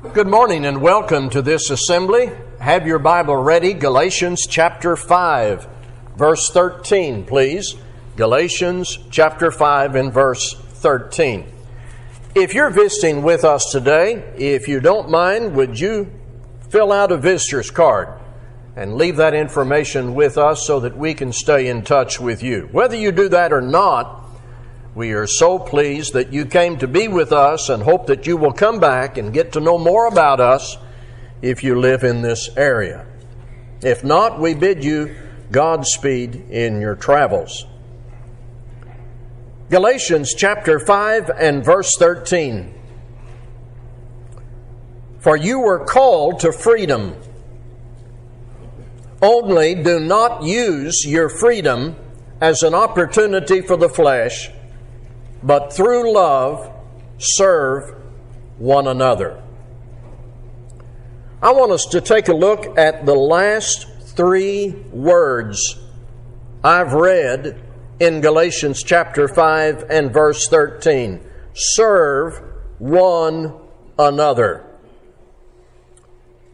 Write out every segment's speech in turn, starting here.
Good morning and welcome to this assembly. Have your Bible ready, Galatians chapter 5, verse 13, please. Galatians chapter 5 and verse 13. If you're visiting with us today, if you don't mind, would you fill out a visitor's card and leave that information with us so that we can stay in touch with you? Whether you do that or not, we are so pleased that you came to be with us and hope that you will come back and get to know more about us if you live in this area. If not, we bid you Godspeed in your travels. Galatians chapter 5 and verse 13. For you were called to freedom. Only do not use your freedom as an opportunity for the flesh but through love serve one another. I want us to take a look at the last three words I've read in Galatians chapter 5 and verse 13. Serve one another.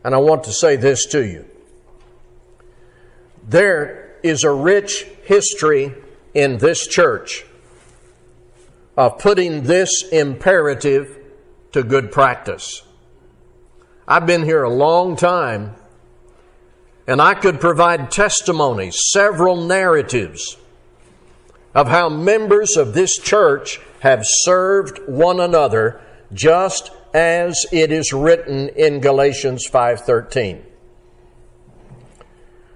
And I want to say this to you. There is a rich history in this church of putting this imperative to good practice. I've been here a long time, and I could provide testimonies, several narratives of how members of this church have served one another just as it is written in Galatians 5:13.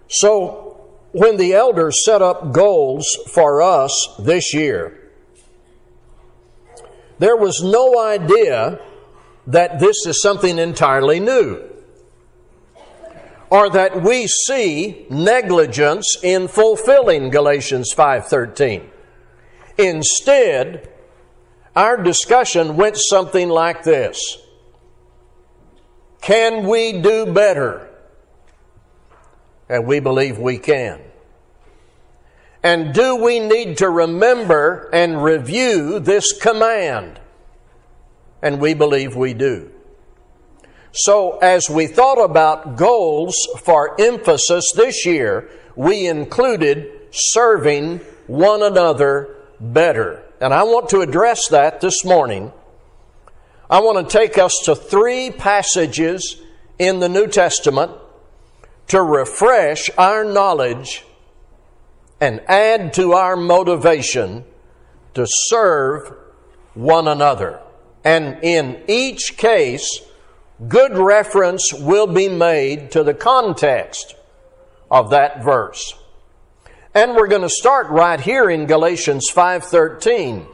So, when the elders set up goals for us this year, there was no idea that this is something entirely new or that we see negligence in fulfilling Galatians 5:13. Instead, our discussion went something like this. Can we do better? And we believe we can. And do we need to remember and review this command? And we believe we do. So, as we thought about goals for emphasis this year, we included serving one another better. And I want to address that this morning. I want to take us to three passages in the New Testament to refresh our knowledge and add to our motivation to serve one another. And in each case, good reference will be made to the context of that verse. And we're going to start right here in Galatians 5:13.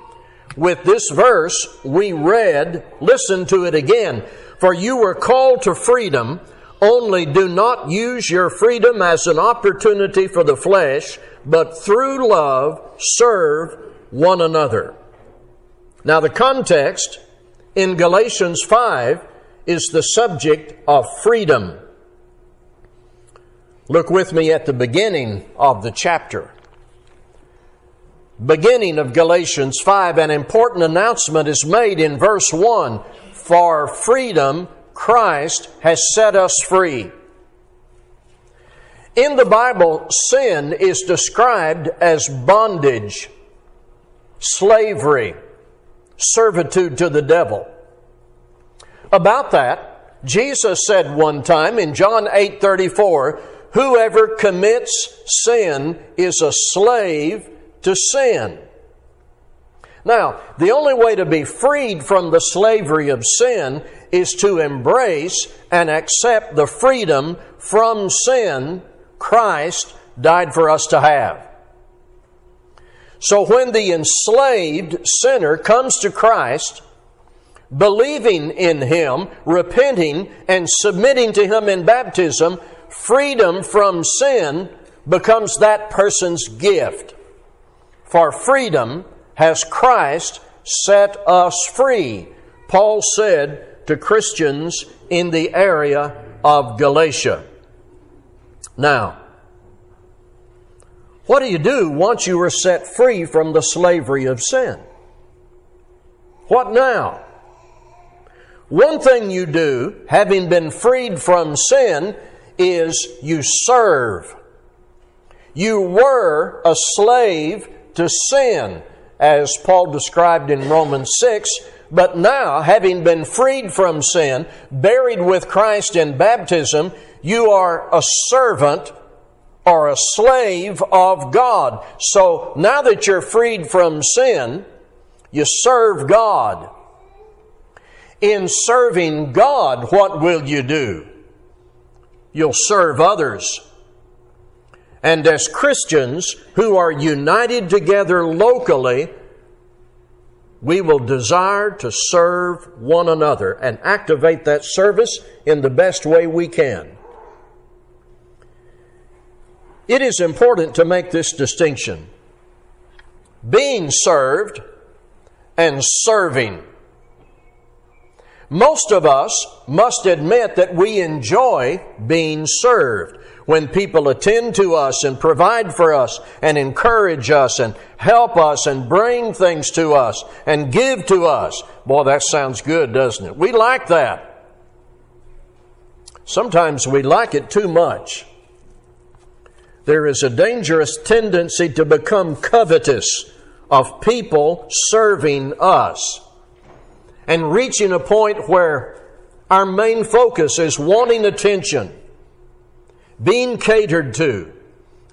With this verse we read, listen to it again. For you were called to freedom, only do not use your freedom as an opportunity for the flesh, but through love serve one another. Now, the context in Galatians 5 is the subject of freedom. Look with me at the beginning of the chapter. Beginning of Galatians 5, an important announcement is made in verse 1 For freedom, Christ has set us free. In the Bible, sin is described as bondage, slavery, servitude to the devil. About that, Jesus said one time in John 8 34, Whoever commits sin is a slave to sin. Now, the only way to be freed from the slavery of sin is to embrace and accept the freedom from sin Christ died for us to have. So when the enslaved sinner comes to Christ, believing in Him, repenting, and submitting to Him in baptism, freedom from sin becomes that person's gift. For freedom has Christ set us free, Paul said to Christians in the area of Galatia. Now, what do you do once you are set free from the slavery of sin? What now? One thing you do, having been freed from sin, is you serve. You were a slave to sin, as Paul described in Romans 6, but now, having been freed from sin, buried with Christ in baptism, you are a servant or a slave of God. So now that you're freed from sin, you serve God. In serving God, what will you do? You'll serve others. And as Christians who are united together locally, we will desire to serve one another and activate that service in the best way we can. It is important to make this distinction. Being served and serving. Most of us must admit that we enjoy being served when people attend to us and provide for us and encourage us and help us and bring things to us and give to us. Boy, that sounds good, doesn't it? We like that. Sometimes we like it too much. There is a dangerous tendency to become covetous of people serving us and reaching a point where our main focus is wanting attention being catered to,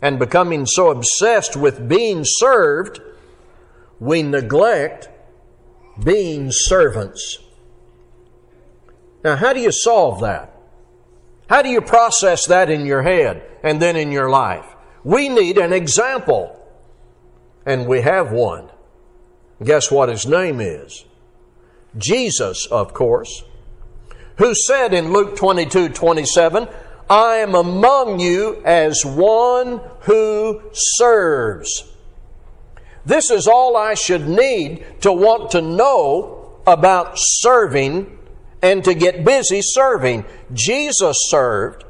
and becoming so obsessed with being served, we neglect being servants. Now, how do you solve that? How do you process that in your head and then in your life? We need an example, and we have one. Guess what his name is? Jesus, of course, who said in Luke 22 27, I am among you as one who serves. This is all I should need to want to know about serving and to get busy serving. Jesus served.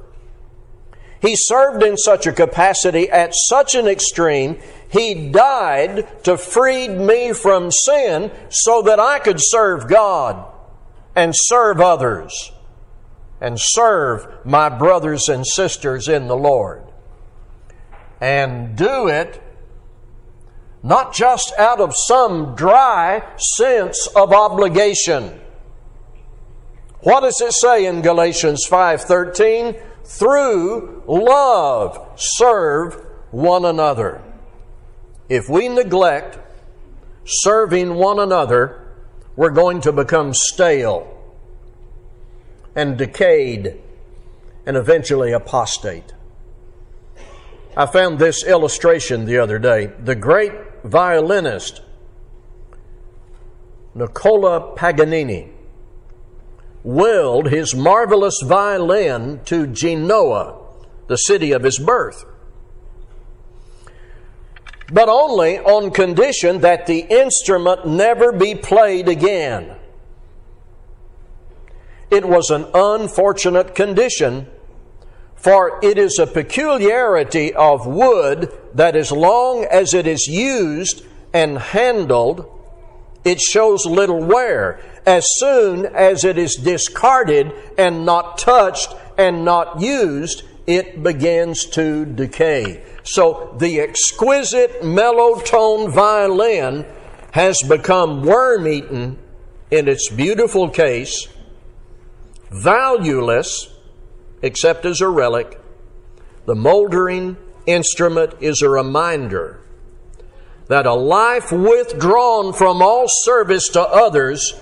He served in such a capacity at such an extreme, He died to free me from sin so that I could serve God and serve others and serve my brothers and sisters in the Lord. And do it not just out of some dry sense of obligation. What does it say in Galatians 5:13? Through love serve one another. If we neglect serving one another, we're going to become stale and decayed and eventually apostate. I found this illustration the other day. The great violinist Nicola Paganini willed his marvelous violin to Genoa, the city of his birth. But only on condition that the instrument never be played again. It was an unfortunate condition, for it is a peculiarity of wood that as long as it is used and handled, it shows little wear. As soon as it is discarded and not touched and not used, it begins to decay. So the exquisite mellow tone violin has become worm eaten in its beautiful case valueless except as a relic, the moldering instrument is a reminder that a life withdrawn from all service to others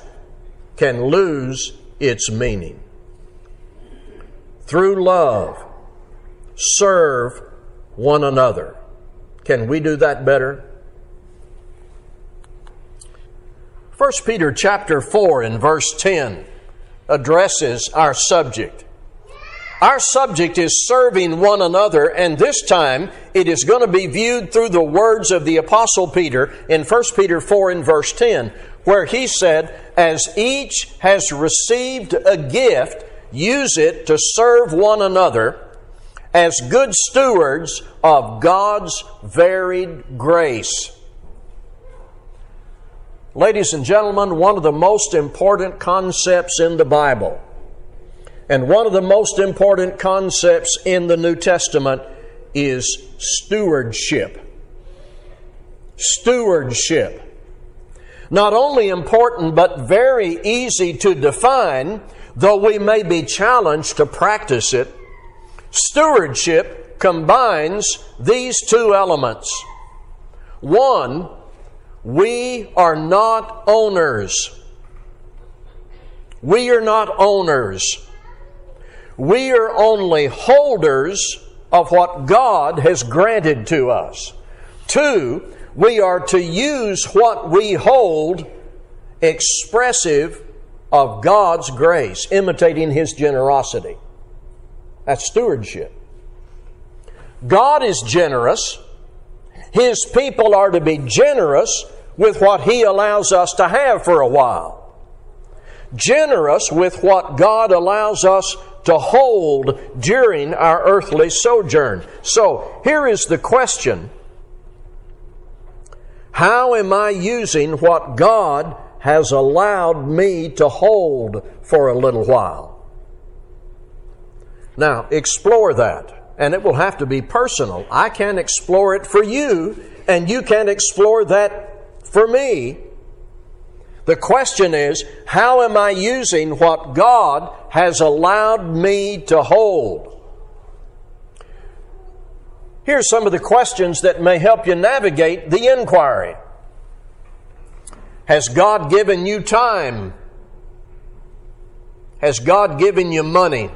can lose its meaning. Through love, serve one another. Can we do that better? 1 Peter chapter 4 and verse 10 addresses our subject. Our subject is serving one another, and this time it is going to be viewed through the words of the Apostle Peter in 1 Peter 4 and verse 10, where he said, As each has received a gift, use it to serve one another as good stewards of God's varied grace. Ladies and gentlemen, one of the most important concepts in the Bible, and one of the most important concepts in the New Testament, is stewardship. Stewardship. Not only important, but very easy to define, though we may be challenged to practice it. Stewardship combines these two elements. One, we are not owners. We are not owners. We are only holders of what God has granted to us. Two, we are to use what we hold expressive of God's grace, imitating His generosity. That's stewardship. God is generous. His people are to be generous with what He allows us to have for a while. Generous with what God allows us to hold during our earthly sojourn. So, here is the question How am I using what God has allowed me to hold for a little while? Now, explore that and it will have to be personal. I can't explore it for you, and you can't explore that for me. The question is, how am I using what God has allowed me to hold? Here's some of the questions that may help you navigate the inquiry. Has God given you time? Has God given you money?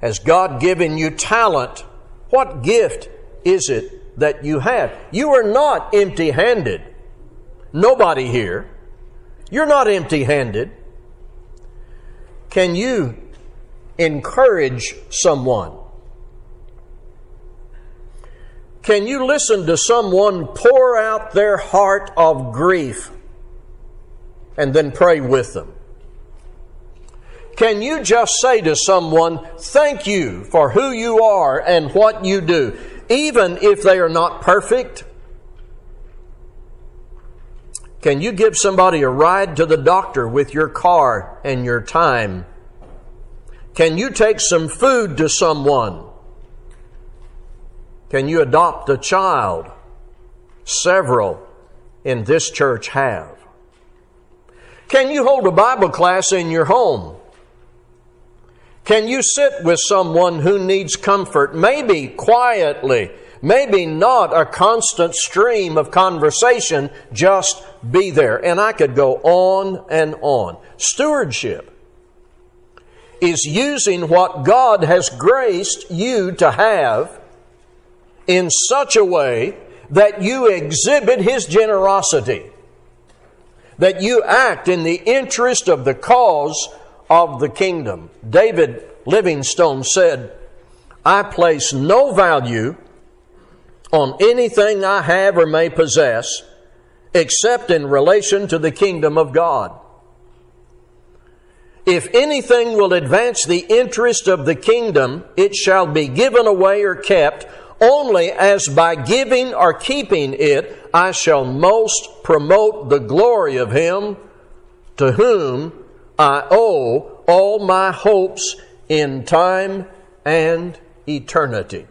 Has God given you talent? What gift is it that you have? You are not empty handed. Nobody here. You're not empty handed. Can you encourage someone? Can you listen to someone pour out their heart of grief and then pray with them? Can you just say to someone, Thank you for who you are and what you do, even if they are not perfect? Can you give somebody a ride to the doctor with your car and your time? Can you take some food to someone? Can you adopt a child? Several in this church have. Can you hold a Bible class in your home? Can you sit with someone who needs comfort, maybe quietly, maybe not a constant stream of conversation, just be there? And I could go on and on. Stewardship is using what God has graced you to have in such a way that you exhibit His generosity, that you act in the interest of the cause of the kingdom. David Livingstone said, I place no value on anything I have or may possess except in relation to the kingdom of God. If anything will advance the interest of the kingdom, it shall be given away or kept only as by giving or keeping it I shall most promote the glory of Him to whom I owe all my hopes in time and eternity.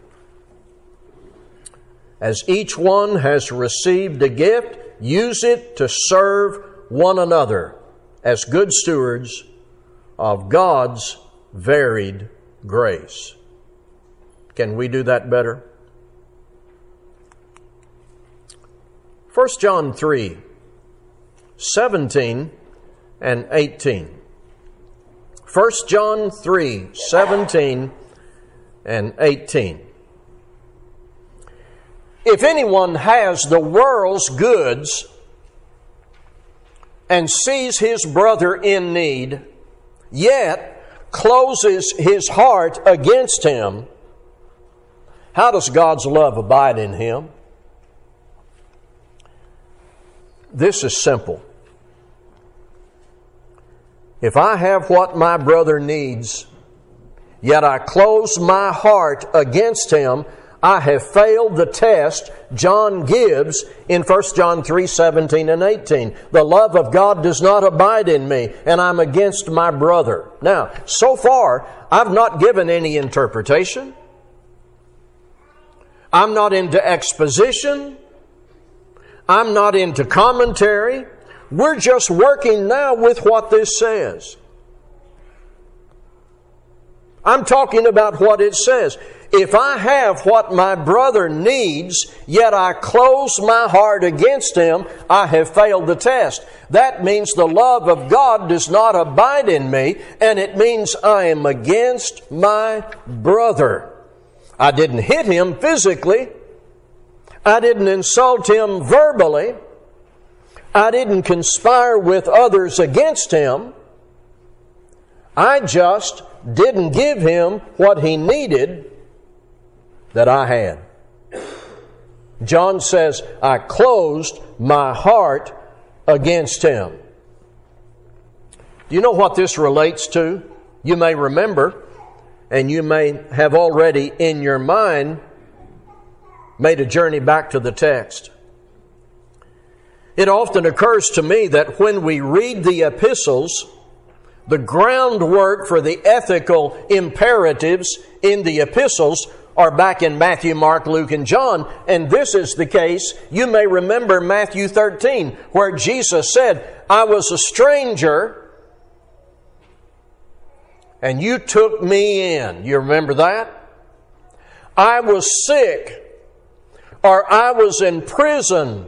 As each one has received a gift, use it to serve one another as good stewards of God's varied grace. Can we do that better? 1 John 3 17 and 18. 1 John 3 17 and 18. If anyone has the world's goods and sees his brother in need, yet closes his heart against him, how does God's love abide in him? This is simple. If I have what my brother needs, yet I close my heart against him, I have failed the test John gives in 1 John 3 17 and 18. The love of God does not abide in me, and I'm against my brother. Now, so far, I've not given any interpretation. I'm not into exposition. I'm not into commentary. We're just working now with what this says. I'm talking about what it says. If I have what my brother needs, yet I close my heart against him, I have failed the test. That means the love of God does not abide in me, and it means I am against my brother. I didn't hit him physically. I didn't insult him verbally. I didn't conspire with others against him. I just didn't give him what he needed that I had. John says, I closed my heart against him. Do you know what this relates to? You may remember, and you may have already in your mind made a journey back to the text. It often occurs to me that when we read the epistles, the groundwork for the ethical imperatives in the epistles are back in Matthew, Mark, Luke, and John. And this is the case. You may remember Matthew 13, where Jesus said, I was a stranger and you took me in. You remember that? I was sick, or I was in prison,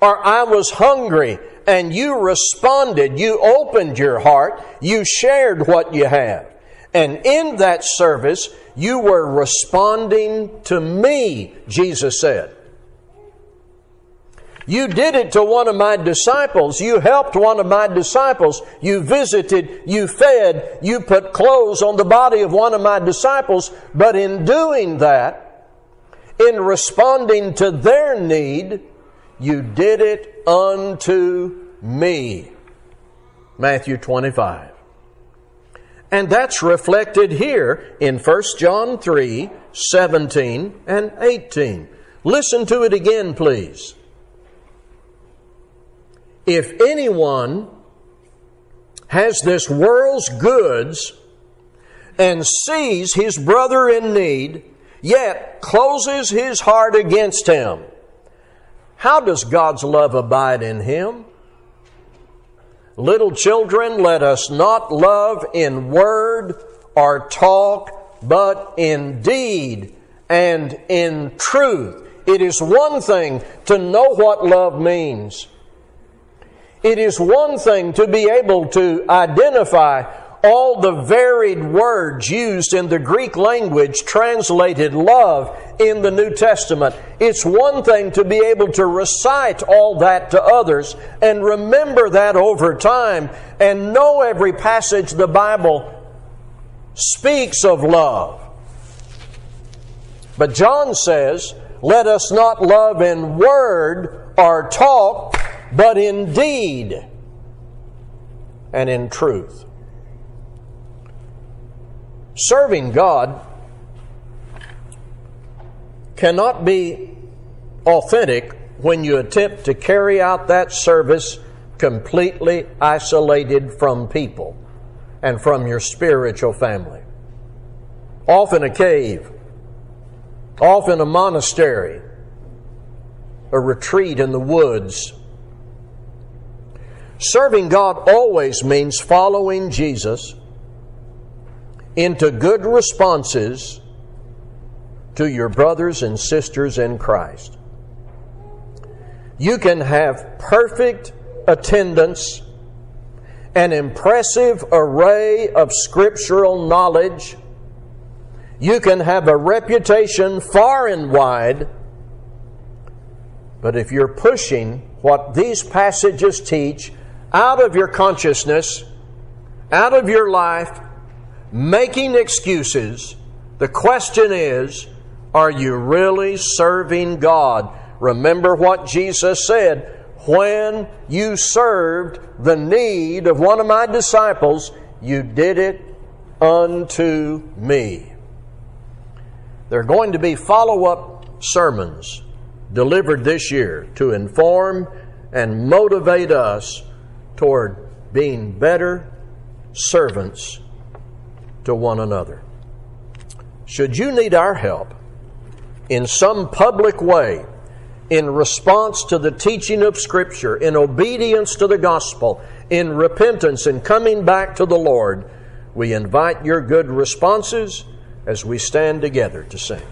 or I was hungry, and you responded. You opened your heart. You shared what you had. And in that service, you were responding to me, Jesus said. You did it to one of my disciples. You helped one of my disciples. You visited, you fed, you put clothes on the body of one of my disciples. But in doing that, in responding to their need, you did it unto me. Matthew 25. And that's reflected here in 1 John 3 17 and 18. Listen to it again, please. If anyone has this world's goods and sees his brother in need, yet closes his heart against him, how does God's love abide in him? Little children, let us not love in word or talk, but in deed and in truth. It is one thing to know what love means. It is one thing to be able to identify all the varied words used in the Greek language translated love in the New Testament. It's one thing to be able to recite all that to others and remember that over time and know every passage the Bible speaks of love. But John says, let us not love in word or talk, but in deed and in truth. Serving God cannot be authentic when you attempt to carry out that service completely isolated from people and from your spiritual family. Off in a cave, off in a monastery, a retreat in the woods. Serving God always means following Jesus into good responses to your brothers and sisters in Christ. You can have perfect attendance, an impressive array of scriptural knowledge. You can have a reputation far and wide. But if you're pushing what these passages teach out of your consciousness, out of your life, making excuses. The question is, are you really serving God? Remember what Jesus said when you served the need of one of my disciples, you did it unto me. There are going to be follow up sermons delivered this year to inform and motivate us toward being better servants to one another. Should you need our help in some public way in response to the teaching of Scripture, in obedience to the gospel, in repentance and coming back to the Lord, we invite your good responses as we stand together to sing.